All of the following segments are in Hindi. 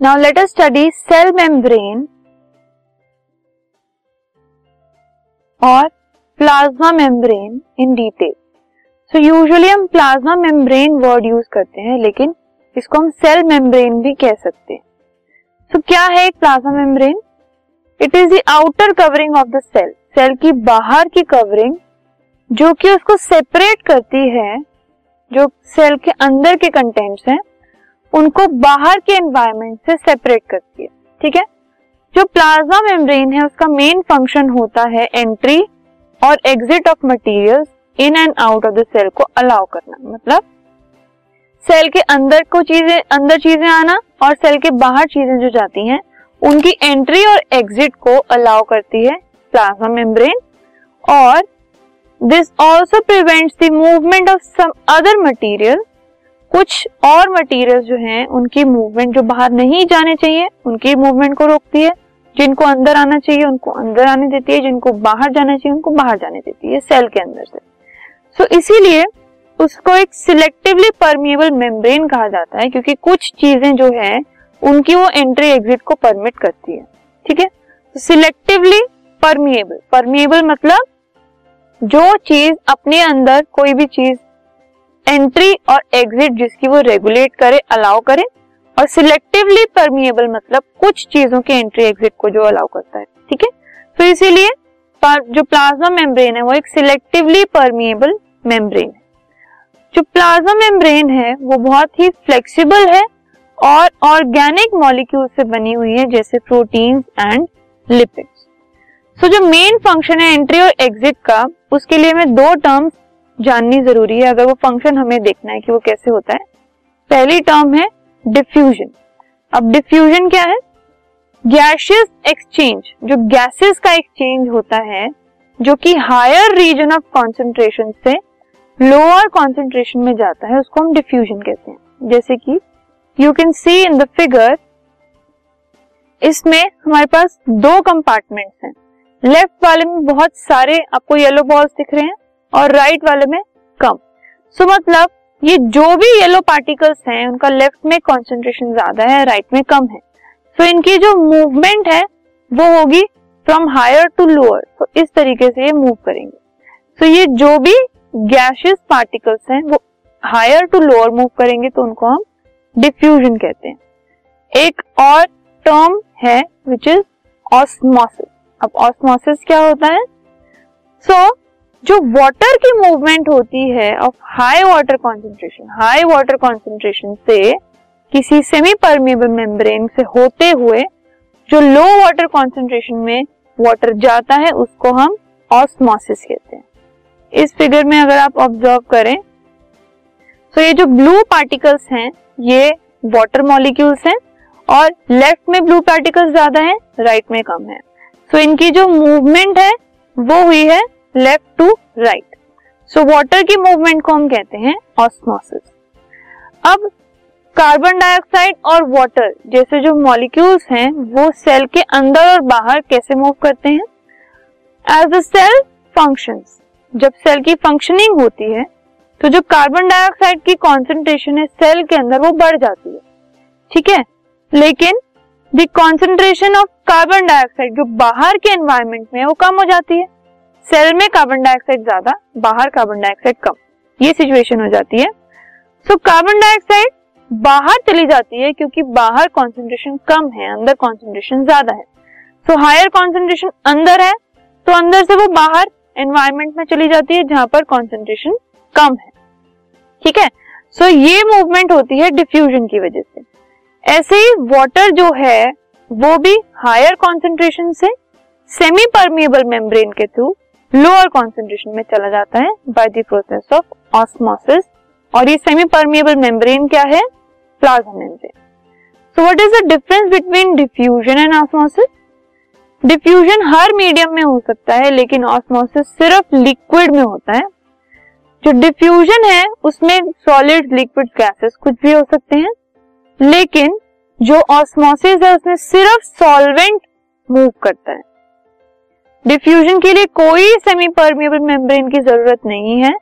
Now let us study cell membrane और plasma membrane in detail so usually हम प्लाज्मा मेम्ब्रेन वर्ड यूज़ करते हैं लेकिन इसको हम सेल मेम्ब्रेन भी कह सकते हैं। सो so, क्या है एक plasma membrane it is the outer covering of the cell cell की बाहर की कवरिंग जो कि उसको सेपरेट करती है जो सेल के अंदर के कंटेंट्स हैं उनको बाहर के एनवायरमेंट से सेपरेट करती है, ठीक है? जो प्लाज्मा मेम्ब्रेन है, उसका मेन फ़ंक्शन होता है एंट्री और exit of materials in and out of the cell को अलाउ करना। मतलब सेल के अंदर को चीज़ें, अंदर चीज़ें आना और सेल के बाहर चीज़ें जो जाती हैं, उनकी एंट्री और एग्जिट को अलाउ करती है प्लाज्मा मेम्ब्रेन और this also prevents the movement of some other material कुछ और मटेरियल जो हैं, उनकी मूवमेंट जो बाहर नहीं जाने चाहिए, उनकी मूवमेंट को रोकती है। जिनको अंदर आना चाहिए, उनको अंदर आने देती है। जिनको बाहर जाना चाहिए, उनको बाहर जाने देती है सेल के अंदर से। सो इसीलिए उसको एक सिलेक्टिवली परमिएबल मेम्ब्रेन कहा जाता है, क्योंकि कुछ चीज़ें जो है, उनकी वो एंट्री एग्जिट को परमिट करती है। ठीक है? सिलेक्टिवली परमिएबल परमिएबल मतलब जो चीज़ अपने अंदर कोई भी चीज़ एंट्री और एग्जिट जिसकी वो रेगुलेट करे अलाउ करे और सिलेक्टिवली परमिएबल मतलब कुछ चीज़ों के एंट्री एग्जिट को जो अलाउ करता है, ठीक है? तो इसीलिए जो प्लाज्मा मेम्ब्रेन है वो एक सिलेक्टिवली परमिएबल मेम्ब्रेन है। जो प्लाज्मा मेम्ब्रेन है, वो बहुत ही फ्लेक्सिबल है और ऑर्गेनिक मॉलिक्यूल से बनी हुई है, जैसे प्रोटीन्स एंड लिपिड्स सो जो मेन फ़ंक्शन है एंट्री और एग्जिट का, उसके लिए हमें दो टर्म्स जाननी ज़रूरी है, अगर वो फ़ंक्शन हमें देखना है कि वो कैसे होता है। पहली टर्म है डिफ्यूजन अब डिफ्यूजन क्या है? गैशियस एक्सचेंज जो गैसेस का एक्सचेंज होता है, जो कि हायर रीजन ऑफ़ कॉन्सेंट्रेशन से लोअर कॉन्सेंट्रेशन में जाता है, उसको हम डिफ्यूजन कहते हैं। जैसे कि you can see in the figure इसमें हमारे पास दो कंपार्टमेंट्स हैं। लेफ़्ट वाले में बहुत सारे आपको येलो बॉल्स दिख रहे हैं और राइट वाले में कम। सो so, मतलब ये जो भी येलो पार्टिकल्स हैं उनका लेफ़्ट में कॉन्सेंट्रेशन ज़्यादा है राइट में कम है। सो so, इनकी जो मूवमेंट है वो होगी फ्रॉम हायर टू लोअर तो इस तरीके से ये मूव करेंगे। सो so, ये जो भी गैशियस पार्टिकल्स हैं वो हायर टू लोअर मूव करेंगे तो उनको हम डिफ्यूजन कहते हैं। एक और टर्म है विच इज़ ऑस्मोसिस अब ऑस्मोसिस क्या होता है? सो so, जो वाटर की मूवमेंट होती है of high water concentration high water concentration से किसी सेमी परमेबल मेम्ब्रेन से होते हुए जो लो वाटर कॉन्सेंट्रेशन में वाटर जाता है उसको हम ऑस्मोसिस कहते हैं। इस फिगर में अगर आप ऑब्ज़र्व करें तो ये जो ब्लू पार्टिकल्स हैं ये वाटर मॉलिक्यूल्स हैं और लेफ़्ट में ब्लू पार्टिकल्स ज़्यादा हैं राइट में कम है। सो so, इनकी जो मूवमेंट है वो हुई है left to right. So water की मूवमेंट को हम कहते हैं ऑस्मोसिस अब कार्बन डाइऑक्साइड और वाटर जैसे जो मॉलिक्यूल्स हैं, वो सेल के अंदर और बाहर कैसे मूव करते हैं? एज द सेल फ़ंक्शंस जब सेल की फंक्शनिंग होती है तो जो कार्बन डाइऑक्साइड की कॉन्सेंट्रेशन है सेल के अंदर वो बढ़ जाती है। ठीक है? लेकिन the concentration of carbon dioxide जो बाहर के एनवायरमेंट में है, वो कम हो जाती है। सेल में कार्बन डाइऑक्साइड ज़्यादा बाहर कार्बन डाइऑक्साइड कम। ये सिचुएशन हो जाती है। सो कार्बन डाइऑक्साइड बाहर चली जाती है क्योंकि बाहर कॉन्सेंट्रेशन कम है अंदर कॉन्सेंट्रेशन ज़्यादा है। सो हायर कॉन्सेंट्रेशन अंदर है तो अंदर से वो बाहर एनवायरमेंट में चली जाती है जहाँ पर कॉन्सेंट्रेशन कम है। ठीक है? सो so, ये मूवमेंट होती है डिफ्यूजन की वजह से। ऐसे ही वाटर जो है वो भी हायर कॉन्सेंट्रेशन से सेमी परमिएबल मेम्ब्रेन के थ्रू लोअर कॉन्सेंट्रेशन में चला जाता है by the process of osmosis और ये सेमी परमिएबल मेम्ब्रेन क्या है? Plasma membrane so what is the difference between diffusion and osmosis diffusion her medium में हो सकता है, लेकिन ऑस्मोसिस सिर्फ़ लिक्विड में होता है। जो डिफ्यूजन है, उसमें सॉलिड लिक्विड गैसेस कुछ भी हो सकते हैं। लेकिन जो ऑस्मोसिस है, उसमें सिर्फ़ सॉल्वेंट मूव करता है। डिफ्यूजन के लिए कोई सेमी परमिएबल मेम्ब्रेन की ज़रूरत नहीं है,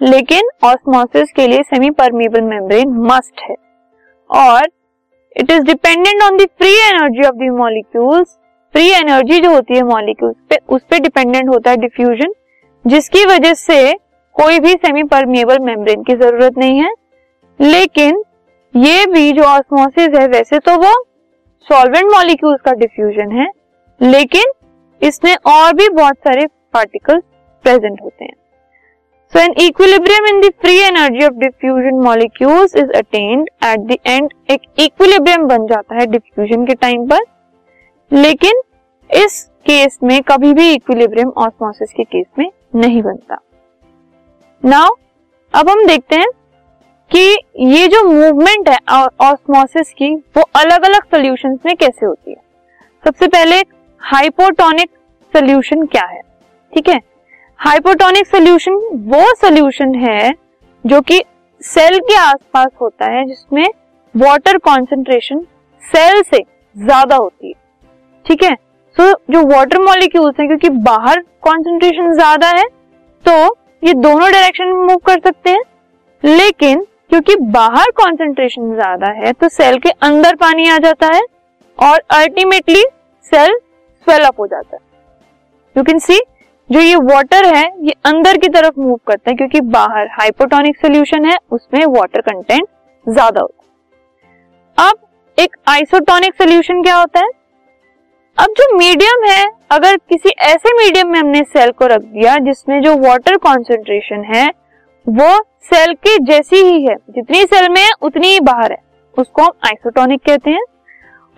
लेकिन ऑस्मोसिस के लिए सेमी परमिएबल मेम्ब्रेन मस्ट है। और it is dependent on the free energy of the molecules free energy जो होती है मॉलिक्यूल्स पे, उस पे डिपेंडेंट होता है डिफ्यूजन जिसकी वजह से कोई भी सेमी परमिएबल मेम्ब्रेन की ज़रूरत नहीं है। लेकिन ये भी जो ऑस्मोसिस है, वैसे तो वो सॉल्वेंट मॉलिक्यूल्स का डिफ्यूजन है, लेकिन इसमें और भी बहुत सारे पार्टिकल्स प्रेजेंट होते हैं। So an equilibrium in the free energy of diffusion molecules is attained at the end एक इक्विलिब्रियम बन जाता है डिफ्यूजन के टाइम पर। लेकिन इस केस में कभी भी इक्विलिब्रियम ऑस्मोसिस के केस में नहीं बनता। नाउ अब हम देखते हैं कि ये जो मूवमेंट है ऑस्मोसिस की, वो अलग अलग सोल्यूशन में कैसे होती है। सबसे पहले हाइपोटोनिक सोल्यूशन क्या है? ठीक है? हाइपोटोनिक सोल्यूशन वो सोल्यूशन है जो कि सेल के आसपास होता है, जिसमें वाटर कॉन्सेंट्रेशन सेल से ज़्यादा होती है। ठीक है? सो जो वाटर मॉलिक्यूल्स हैं, क्योंकि बाहर कॉन्सेंट्रेशन ज़्यादा है तो ये दोनों डायरेक्शन में मूव कर सकते हैं। लेकिन क्योंकि बाहर कॉन्सेंट्रेशन ज़्यादा है तो सेल के अंदर पानी आ जाता है और अल्टीमेटली सेल स्वेल अप हो जाता है। यू कैन सी जो ये वाटर है, ये अंदर की तरफ़ मूव करता है, क्योंकि बाहर हाइपोटोनिक सोल्यूशन है, उसमें वाटर कंटेंट ज़्यादा होता है। अब एक आइसोटोनिक सोल्यूशन क्या होता है? अब जो मीडियम है, अगर किसी ऐसे मीडियम में हमने सेल को रख दिया, जिसमें जो वाटर कॉन्सेंट्रेशन है, वो सेल के जैसी ही है। जितनी सेल में है, उतनी ही बाहर है। उसको हम आइसोटोनिक कहते हैं।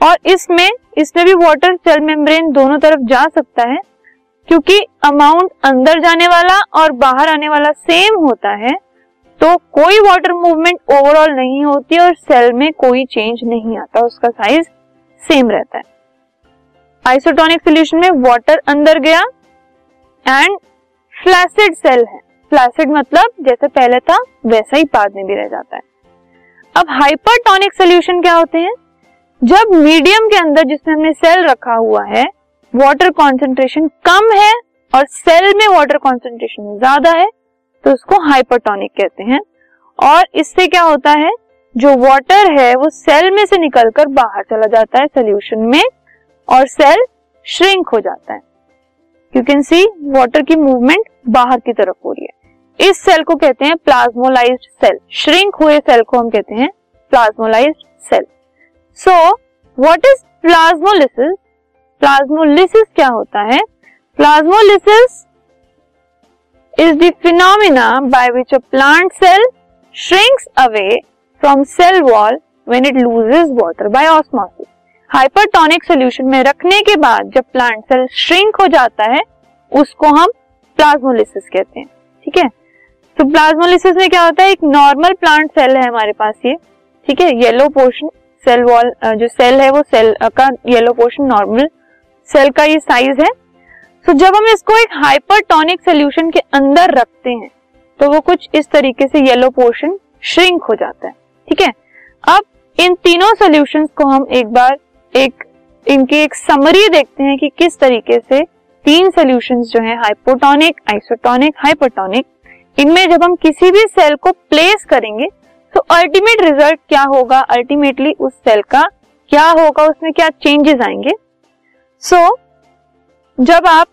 और इसमें इसमें भी वाटर सेल मेम्ब्रेन दोनों तरफ़ जा सकता है, क्योंकि अमाउंट अंदर जाने वाला और बाहर आने वाला सेम होता है तो कोई वाटर मूवमेंट ओवरऑल नहीं होती और सेल में कोई चेंज नहीं आता, उसका साइज़ सेम रहता है। आइसोटोनिक सोल्यूशन में वाटर अंदर गया एंड फ्लैसिड सेल है। फ्लैसिड मतलब जैसे पहले था, वैसा ही बाद में भी रह जाता है। अब हाइपरटोनिक सोल्यूशन क्या होते हैं? जब मीडियम के अंदर जिसमें हमने सेल रखा हुआ है वाटर कॉन्सेंट्रेशन कम है और सेल में वाटर कॉन्सेंट्रेशन ज़्यादा है तो उसको हाइपरटोनिक कहते हैं। और इससे क्या होता है? जो वाटर है, वो सेल में से निकलकर बाहर चला जाता है सोल्यूशन में और सेल श्रिंक हो जाता है। यू कैन सी वाटर की मूवमेंट बाहर की तरफ़ हो रही है। इस सेल को कहते हैं प्लाज्मोलाइज्ड सेल श्रिंक हुए सेल को हम कहते हैं plasmolysed cell so what is plasmolysis plasmolysis क्या होता है? Plasmolysis is the phenomena by which a plant cell shrinks away from cell wall when it loses water by osmosis hypertonic solution में रखने के बाद जब प्लांट सेल श्रिंक हो जाता है, उसको हम प्लाज्मोलिसिस कहते हैं। ठीक है? तो प्लाज्मोलिसिस में क्या होता है? एक नॉर्मल प्लांट सेल है हमारे पास ये। ठीक है? येलो पोर्शन सेल वॉल जो सेल है वो सेल का येलो पोर्शन नॉर्मल सेल का ये साइज़ है। तो जब हम इसको एक हाइपरटोनिक सोल्यूशन के अंदर रखते हैं तो वो कुछ इस तरीके से येलो पोर्शन श्रिंक हो जाता है। ठीक है? अब इन तीनों सोल्यूशंस को हम एक बार एक, इनकी एक समरी देखते हैं कि किस तरीके से तीन सोल्यूशन जो है हाइपोटोनिक आइसोटोनिक हाइपोटोनिक इनमें जब हम किसी भी सेल को प्लेस करेंगे तो अल्टीमेट रिज़ल्ट क्या होगा? अल्टीमेटली उस सेल का क्या होगा? उसमें क्या चेंजेस आएँगे? सो so, जब आप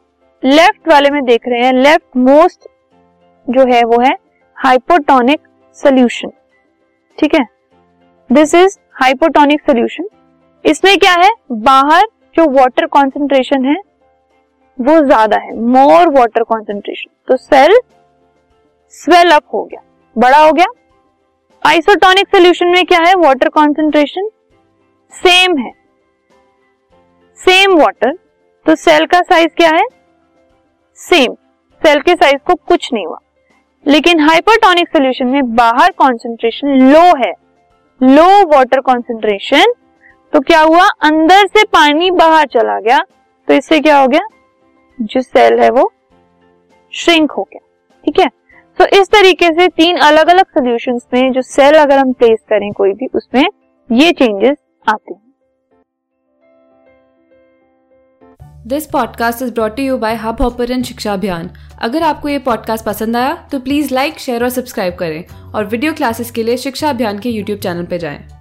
लेफ़्ट वाले में देख रहे हैं लेफ़्ट मोस्ट जो है वो है हाइपोटोनिक सोल्यूशन ठीक है? दिस इज़ हाइपोटोनिक सोल्यूशन इसमें क्या है? बाहर जो वाटर कॉन्सेंट्रेशन है वो ज़्यादा है. मोर वाटर कॉन्सेंट्रेशन तो सेल स्वेल अप हो गया. बड़ा हो गया. आइसोटोनिक सोल्यूशन में क्या है? वाटर कॉन्सेंट्रेशन सेम है. सेम वाटर तो सेल का साइज़ क्या है? सेम सेल के साइज़ को कुछ नहीं हुआ. लेकिन हाइपरटोनिक सोल्यूशन में बाहर कॉन्सेंट्रेशन लो है. लो वाटर कॉन्सेंट्रेशन तो क्या हुआ? अंदर से पानी बाहर चला गया. तो इससे क्या हो गया? जो सेल है वो श्रिंक हो गया. ठीक है? तो इस तरीके से तीन अलग अलग सोल्यूशन में जो सेल अगर हम प्लेस करें कोई भी, उसमें ये चेंजेस आते हैं। This podcast is brought you by Hubhopper शिक्षा अभियान अगर आपको ये पॉडकास्ट पसंद आया तो प्लीज़ लाइक शेयर और सब्सक्राइब करें। और वीडियो क्लासेस के लिए शिक्षा अभियान के यूट्यूब चैनल पर जाएँ।